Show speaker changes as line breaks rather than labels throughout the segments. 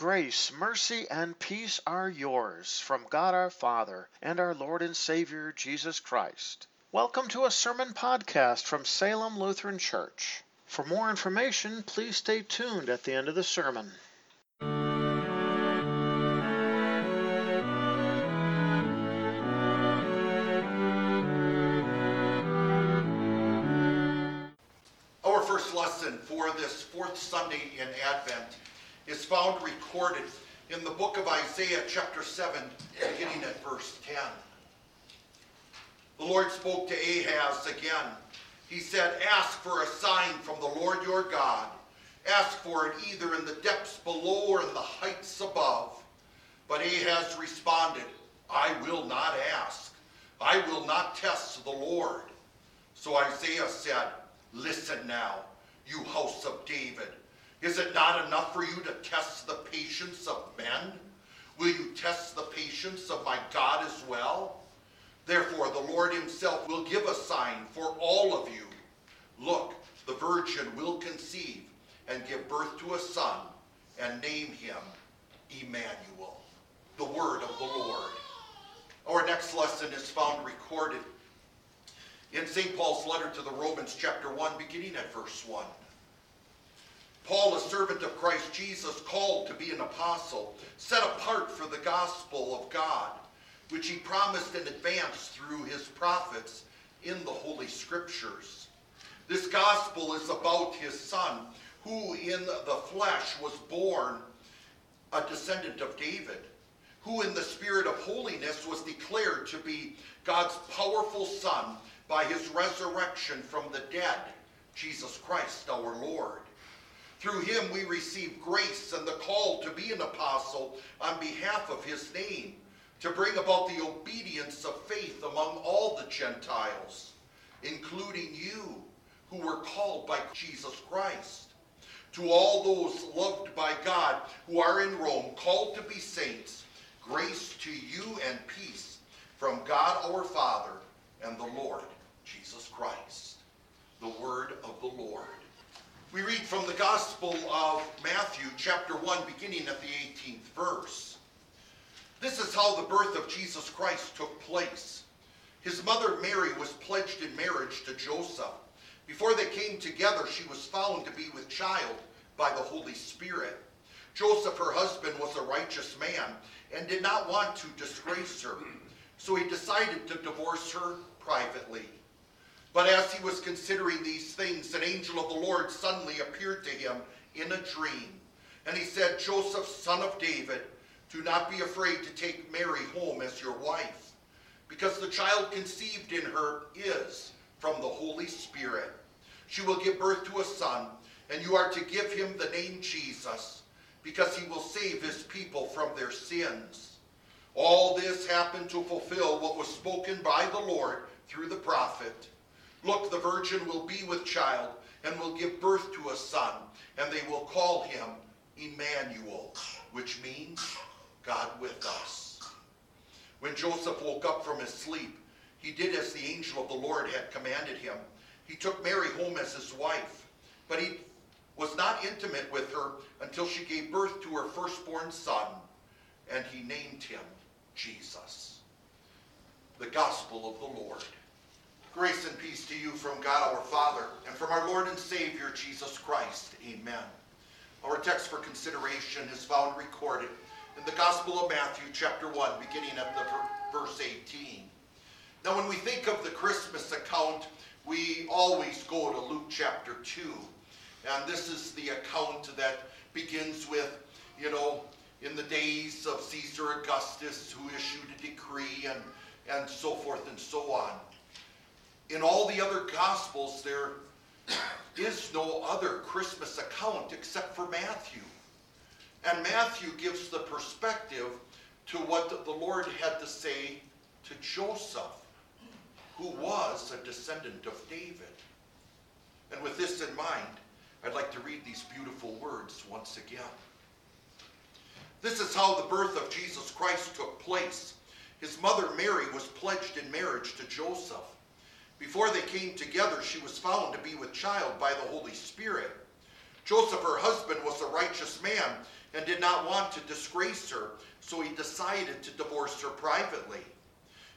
Grace, mercy, and peace are yours from God our Father and our Lord and Savior Jesus Christ. Welcome to a sermon podcast from Salem Lutheran Church. For more information, please stay tuned at the end of the sermon.
Our first lesson for this fourth Sunday in Advent is found recorded in the book of Isaiah, chapter 7, beginning at verse 10. The Lord spoke to Ahaz again. He said, Ask for a sign from the Lord your God. Ask for it either in the depths below or in the heights above. But Ahaz responded, I will not ask. I will not test the Lord. So Isaiah said, Listen now, you house of David. Is it not enough for you to test the patience of men? Will you test the patience of my God as well? Therefore, the Lord himself will give a sign for all of you. Look, the virgin will conceive and give birth to a son and name him Emmanuel, the word of the Lord. Our next lesson is found recorded in St. Paul's letter to the Romans, chapter 1, beginning at verse 1. Paul, a servant of Christ Jesus, called to be an apostle, set apart for the gospel of God, which he promised in advance through his prophets in the Holy Scriptures. This gospel is about his son, who in the flesh was born a descendant of David, who in the spirit of holiness was declared to be God's powerful son by his resurrection from the dead, Jesus Christ our Lord. Through him we receive grace and the call to be an apostle on behalf of his name, to bring about the obedience of faith among all the Gentiles, including you who were called by Jesus Christ. To all those loved by God who are in Rome, called to be saints, grace to you and peace from God our Father and the Lord Jesus Christ. The word of the Lord. We read from the Gospel of Matthew, chapter 1, beginning at the 18th verse. This is how the birth of Jesus Christ took place. His mother Mary was pledged in marriage to Joseph. Before they came together, she was found to be with child by the Holy Spirit. Joseph, her husband, was a righteous man and did not want to disgrace her, so he decided to divorce her privately. But as he was considering these things, an angel of the Lord suddenly appeared to him in a dream. And he said, Joseph, son of David, do not be afraid to take Mary home as your wife, because the child conceived in her is from the Holy Spirit. She will give birth to a son, and you are to give him the name Jesus, because he will save his people from their sins. All this happened to fulfill what was spoken by the Lord through the prophet. Look, the virgin will be with child and will give birth to a son, and they will call him Emmanuel, which means God with us. When Joseph woke up from his sleep, he did as the angel of the Lord had commanded him. He took Mary home as his wife, but he was not intimate with her until she gave birth to her firstborn son, and he named him Jesus. The Gospel of the Lord. Grace and peace to you from God our Father and from our Lord and Savior Jesus Christ. Amen. Our text for consideration is found recorded in the Gospel of Matthew, chapter 1, beginning at the verse 18. Now, when we think of the Christmas account, we always go to Luke chapter 2. And this is the account that begins with, you know, in the days of Caesar Augustus, who issued a decree, and, and so forth and so on in all the other Gospels, there is no other Christmas account except for Matthew. And Matthew gives the perspective to what the Lord had to say to Joseph, who was a descendant of David. And with this in mind, I'd like to read these beautiful words once again. This is how the birth of Jesus Christ took place. His mother Mary was pledged in marriage to Joseph. Before they came together, she was found to be with child by the Holy Spirit. Joseph, her husband, was a righteous man and did not want to disgrace her, so he decided to divorce her privately.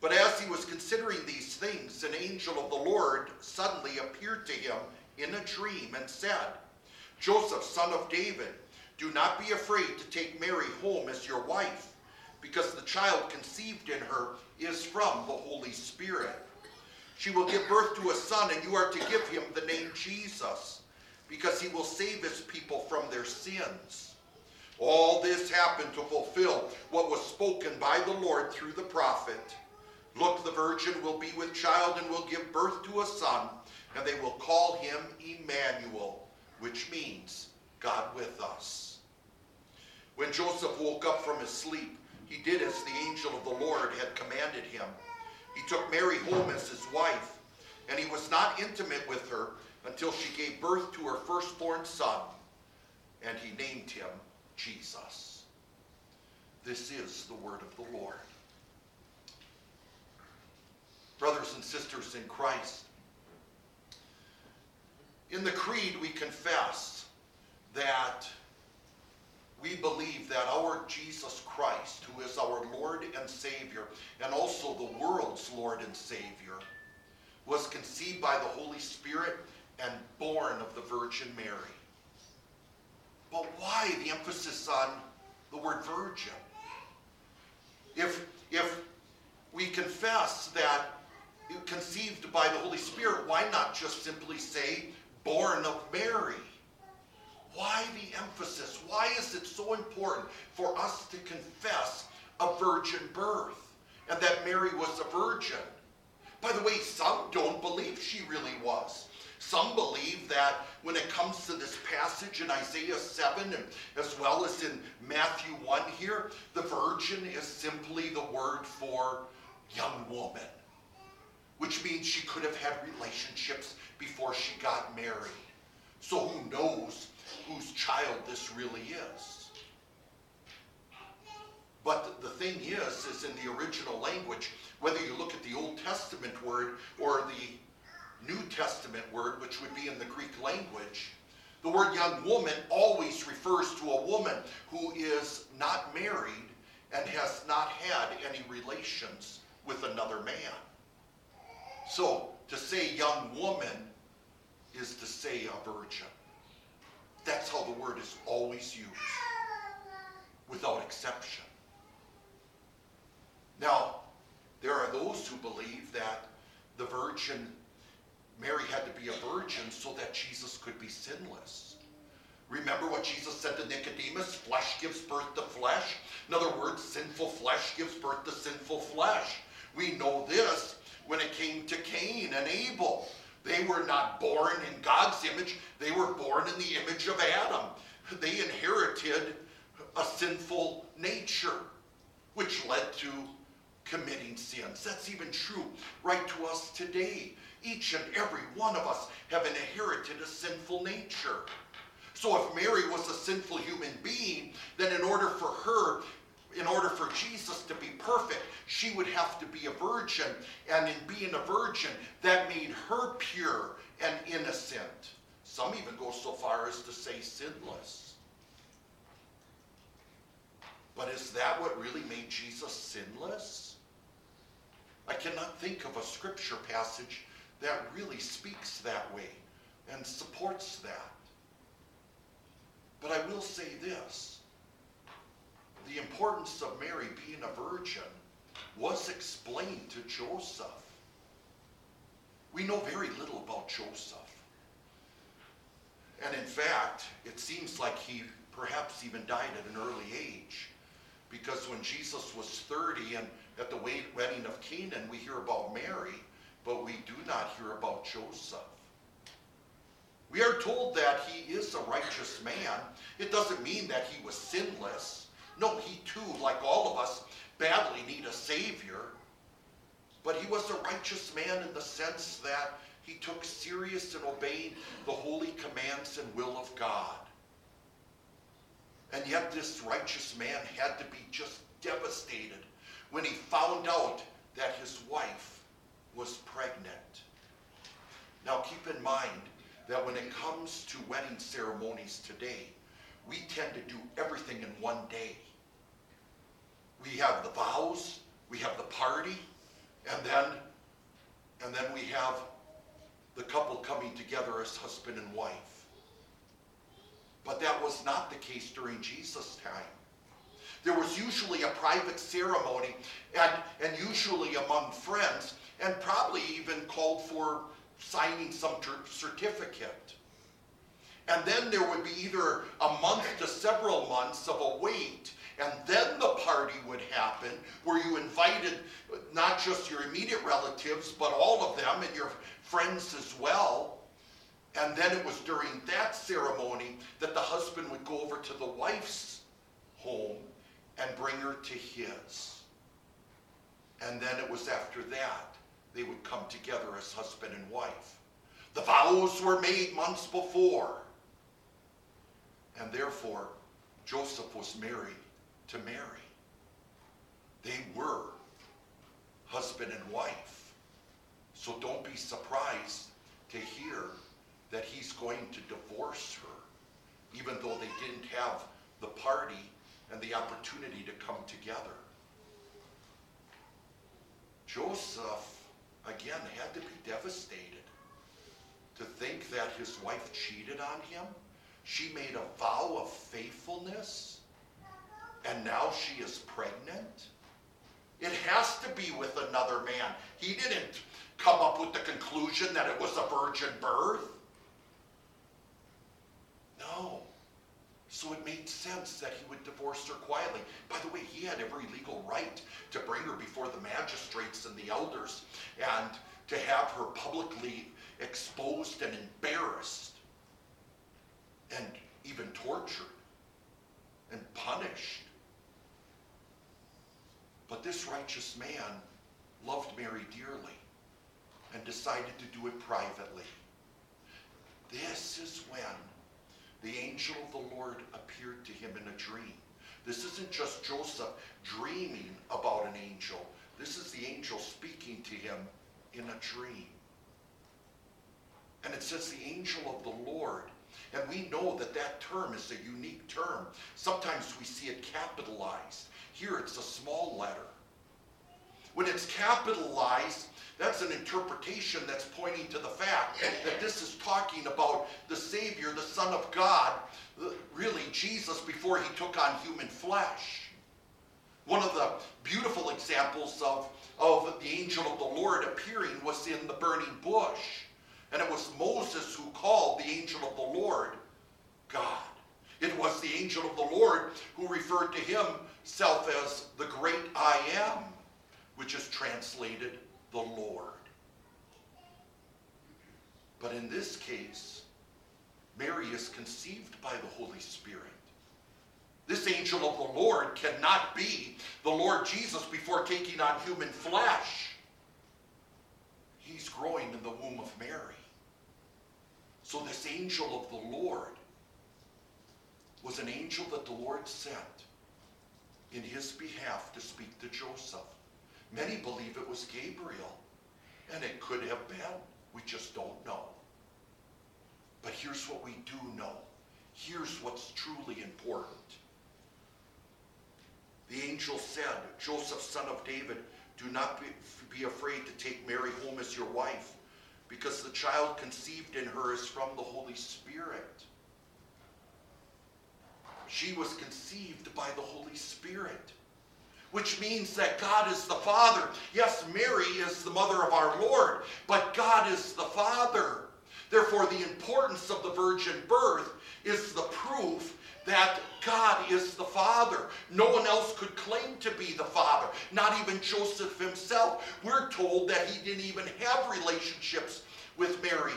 But as he was considering these things, an angel of the Lord suddenly appeared to him in a dream and said, Joseph, son of David, do not be afraid to take Mary home as your wife, because the child conceived in her is from the Holy Spirit. She will give birth to a son, and you are to give him the name Jesus, because he will save his people from their sins. All this happened to fulfill what was spoken by the Lord through the prophet. Look, the virgin will be with child and will give birth to a son, and they will call him Emmanuel, which means God with us. When Joseph woke up from his sleep, he did as the angel of the Lord had commanded him. He took Mary home as his wife, and he was not intimate with her until she gave birth to her firstborn son, and he named him Jesus. This is the word of the Lord. Brothers and sisters in Christ, in the Creed we confess that we believe that our Jesus Christ, who is our Lord and Savior, and also the world's Lord and Savior, was conceived by the Holy Spirit and born of the Virgin Mary. But why the emphasis on the word virgin? If, if we confess that conceived by the Holy Spirit, why not just simply say born of Mary? Why the emphasis? Why is it so important for us to confess a virgin birth and that Mary was a virgin? By the way, some don't believe she really was. Some believe that when it comes to this passage in Isaiah 7 and as well as in Matthew 1 here, the virgin is simply the word for young woman, which means she could have had relationships before she got married. So who knows whose child this really is. But the thing is, is in the original language, whether you look at the Old Testament word or the New Testament word, which would be in the Greek language, the word young woman always refers to a woman who is not married and has not had any relations with another man. So to say young woman is to say a virgin. That's how the word is always used, without exception. Now, there are those who believe that the virgin, Mary had to be a virgin so that Jesus could be sinless. Remember what Jesus said to Nicodemus? Flesh gives birth to flesh. In other words, sinful flesh gives birth to sinful flesh. We know this when it came to Cain and Abel. They were not born in God's image, they were born in the image of Adam. They inherited a sinful nature, which led to committing sins. That's even true right to us today. Each and every one of us have inherited a sinful nature. So if Mary was a sinful human being, then in order for her in order for Jesus she would have to be a virgin. And in being a virgin, that made her pure and innocent. Some even go so far as to say sinless. But is that what really made Jesus sinless? I cannot think of a scripture passage that really speaks that way and supports that. But I will say this the importance of Mary being a virgin was explained to Joseph. We know very little about Joseph. And in fact, it seems like he perhaps even died at an early age. Because when Jesus was 30 and at the wedding of Canaan, we hear about Mary, but we do not hear about Joseph. We are told that he is a righteous man. It doesn't mean that he was sinless. No, he too, like all of us, badly need a Savior. But he was a righteous man in the sense that he took serious and obeyed the holy commands and will of God. And yet this righteous man had to be just devastated when he found out that his wife was pregnant. Now keep in mind that when it comes to wedding ceremonies today, we tend to do everything in one day. We have the vows, we have the party, and then and then we have the couple coming together as husband and wife. But that was not the case during Jesus' time. There was usually a private ceremony, and, and usually among friends, and probably even called for signing some certificate. And then there would be either a month to several months of a wait, and then the party would happen where you invited not just your immediate relatives, but all of them and your friends as well. And then it was during that ceremony that the husband would go over to the wife's home and bring her to his. And then it was after that they would come together as husband and wife. The vows were made months before. And therefore, Joseph was married to Mary. They were husband and wife. So don't be surprised to hear that he's going to divorce her, even though they didn't have the party and the opportunity to come together. Joseph, again, had to be devastated to think that his wife cheated on him. She made a vow of faithfulness, and now she is pregnant. It has to be with another man. He didn't come up with the conclusion that it was a virgin birth. No. So it made sense that he would divorce her quietly. By the way, he had every legal right to bring her before the magistrates and the elders and to have her publicly exposed and embarrassed and even tortured and punished. But this righteous man loved Mary dearly and decided to do it privately. This is when the angel of the Lord appeared to him in a dream. This isn't just Joseph dreaming about an angel. This is the angel speaking to him in a dream. And it says the angel of the Lord. And we know that that term is a unique term. Sometimes we see it capitalized. Here it's a small letter. When it's capitalized, that's an interpretation that's pointing to the fact that this is talking about the Savior, the Son of God, really Jesus before he took on human flesh. One of the beautiful examples of, of the angel of the Lord appearing was in the burning bush. And it was Moses who called the angel of the Lord God. It was the angel of the Lord who referred to himself as the great I am, which is translated the Lord. But in this case, Mary is conceived by the Holy Spirit. This angel of the Lord cannot be the Lord Jesus before taking on human flesh. He's growing in the womb of Mary. So this angel of the Lord was an angel that the Lord sent in his behalf to speak to Joseph. Many believe it was Gabriel, and it could have been. We just don't know. But here's what we do know. Here's what's truly important. The angel said, Joseph, son of David, do not be, afraid to take Mary home as your wife, because the child conceived in her is from the Holy Spirit. She was conceived by the Holy Spirit which means that God is the Father. Yes, Mary is the mother of our Lord, but God is the Father. Therefore, the importance of the virgin birth is the proof that God is the Father. No one else could claim to be the Father, not even Joseph himself. We're told that he didn't even have relationships with Mary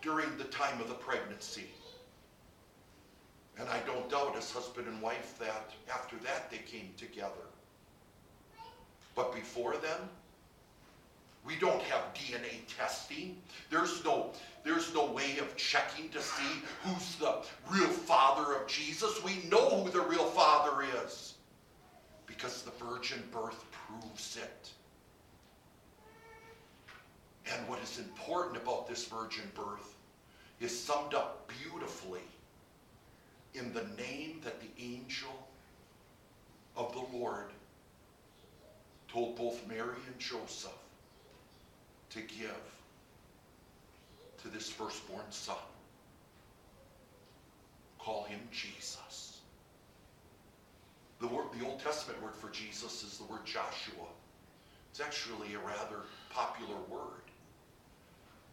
during the time of the pregnancy. And I don't doubt as husband and wife that after that they came together. But before then, we don't have DNA testing. There's no, there's no way of checking to see who's the real father of Jesus. We know who the real father is because the virgin birth proves it. And what is important about this virgin birth is summed up beautifully in the name that the angel of the Lord told both Mary and Joseph to give to this firstborn son. Call him Jesus. The, word, the Old Testament word for Jesus is the word Joshua. It's actually a rather popular word.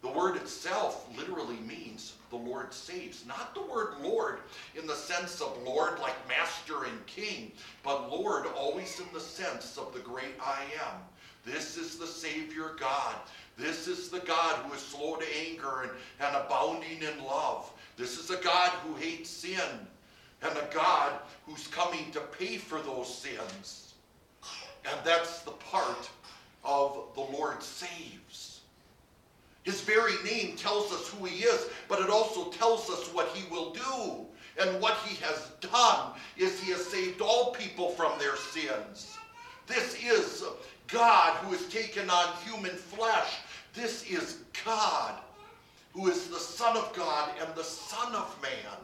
The word itself literally means the Lord saves. Not the word Lord in the sense of Lord like master and king, but Lord always in the sense of the great I am. This is the Savior God. This is the God who is slow to anger and, and abounding in love. This is a God who hates sin and a God who's coming to pay for those sins. And that's the part of the Lord saves. His very name tells us who he is, but it also tells us what he will do. And what he has done is he has saved all people from their sins. This is God who has taken on human flesh. This is God who is the Son of God and the Son of Man.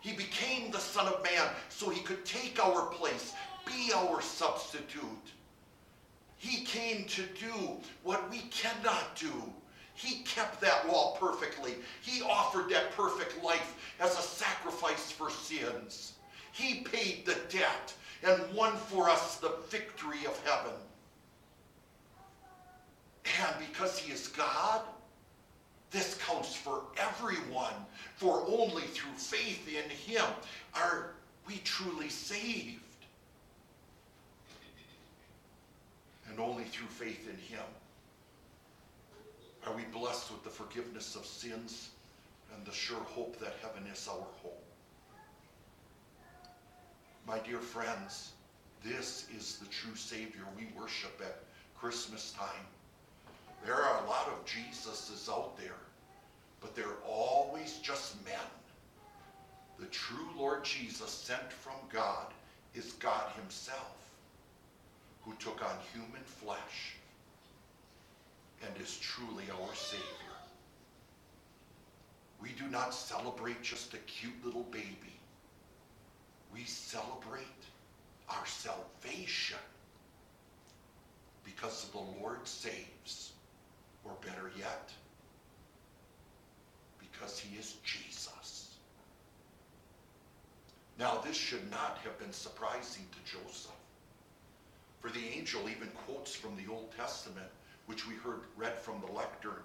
He became the Son of Man so he could take our place, be our substitute. He came to do what we cannot do. He kept that law perfectly. He offered that perfect life as a sacrifice for sins. He paid the debt and won for us the victory of heaven. And because he is God, this counts for everyone. For only through faith in him are we truly saved. And only through faith in him are we blessed with the forgiveness of sins and the sure hope that heaven is our home. My dear friends, this is the true Savior we worship at Christmas time. There are a lot of Jesuses out there, but they're always just men. The true Lord Jesus sent from God is God himself who took on human flesh and is truly our Savior. We do not celebrate just a cute little baby. We celebrate our salvation because the Lord saves, or better yet, because he is Jesus. Now, this should not have been surprising to Joseph. For the angel even quotes from the Old Testament, which we heard read from the lectern.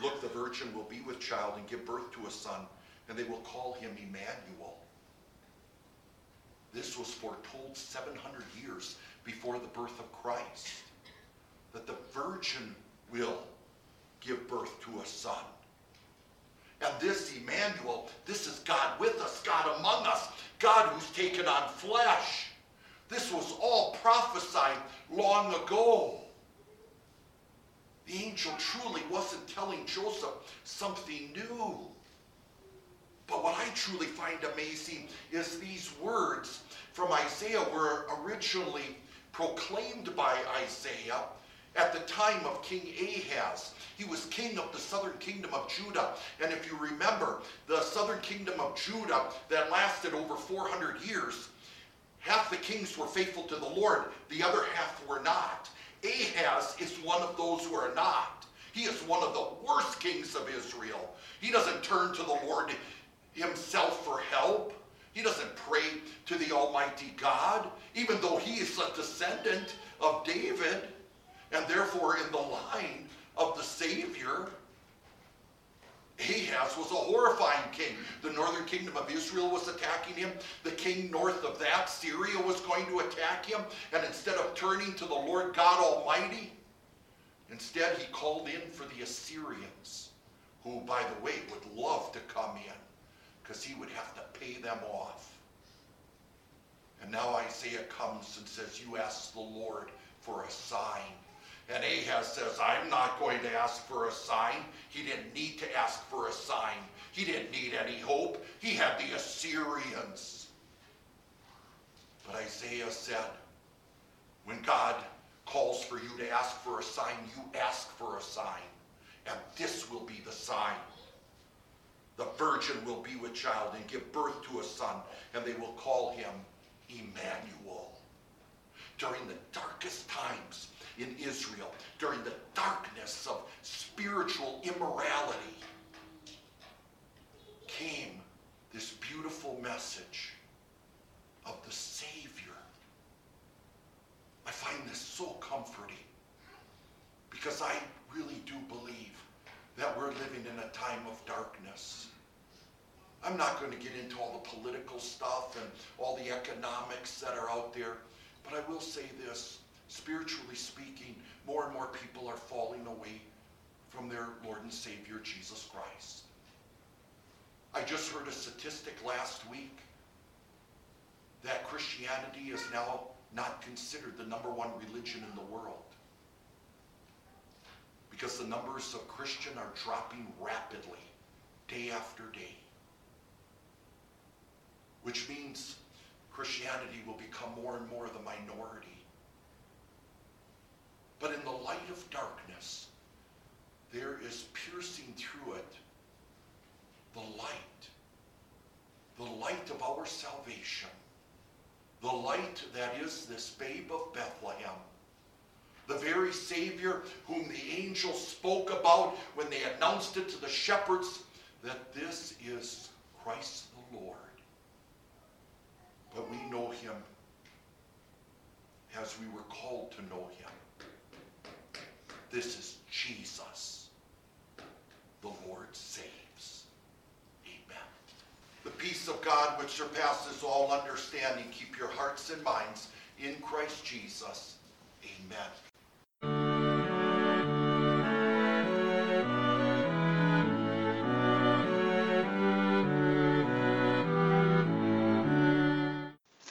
Look, the virgin will be with child and give birth to a son, and they will call him Emmanuel. This was foretold 700 years before the birth of Christ, that the virgin will give birth to a son. And this Emmanuel, this is God with us, God among us, God who's taken on flesh. This was all prophesied long ago. The angel truly wasn't telling Joseph something new. But what I truly find amazing is these words from Isaiah were originally proclaimed by Isaiah at the time of King Ahaz. He was king of the southern kingdom of Judah. And if you remember, the southern kingdom of Judah that lasted over 400 years Half the kings were faithful to the Lord, the other half were not. Ahaz is one of those who are not. He is one of the worst kings of Israel. He doesn't turn to the Lord himself for help. He doesn't pray to the Almighty God, even though he is a descendant of David and therefore in the line of the Savior. Ahaz was a horrifying king. The northern kingdom of Israel was attacking him. The king north of that, Syria, was going to attack him. And instead of turning to the Lord God Almighty, instead he called in for the Assyrians, who, by the way, would love to come in because he would have to pay them off. And now Isaiah comes and says, You ask the Lord for a sign. And Ahaz says, I'm not going to ask for a sign. He didn't need to ask for a sign. He didn't need any hope. He had the Assyrians. But Isaiah said, when God calls for you to ask for a sign, you ask for a sign. And this will be the sign. The virgin will be with child and give birth to a son, and they will call him Emmanuel. During the darkest times in Israel, during the darkness of spiritual immorality, came this beautiful message of the Savior. I find this so comforting because I really do believe that we're living in a time of darkness. I'm not going to get into all the political stuff and all the economics that are out there, but I will say this spiritually speaking, more and more people are falling away from their Lord and Savior Jesus Christ. I just heard a statistic last week that Christianity is now not considered the number one religion in the world because the numbers of Christian are dropping rapidly day after day. Which means Christianity will become more and more the minority. But in the light of darkness, there is piercing through it the light, the light of our salvation, the light that is this babe of Bethlehem the very Savior whom the angels spoke about when they announced it to the shepherds that this is Christ the Lord. But we know him as we were called to know him. This is Jesus. The Lord saves. Amen. The peace of God which surpasses all understanding, keep your hearts and minds in Christ Jesus. Amen.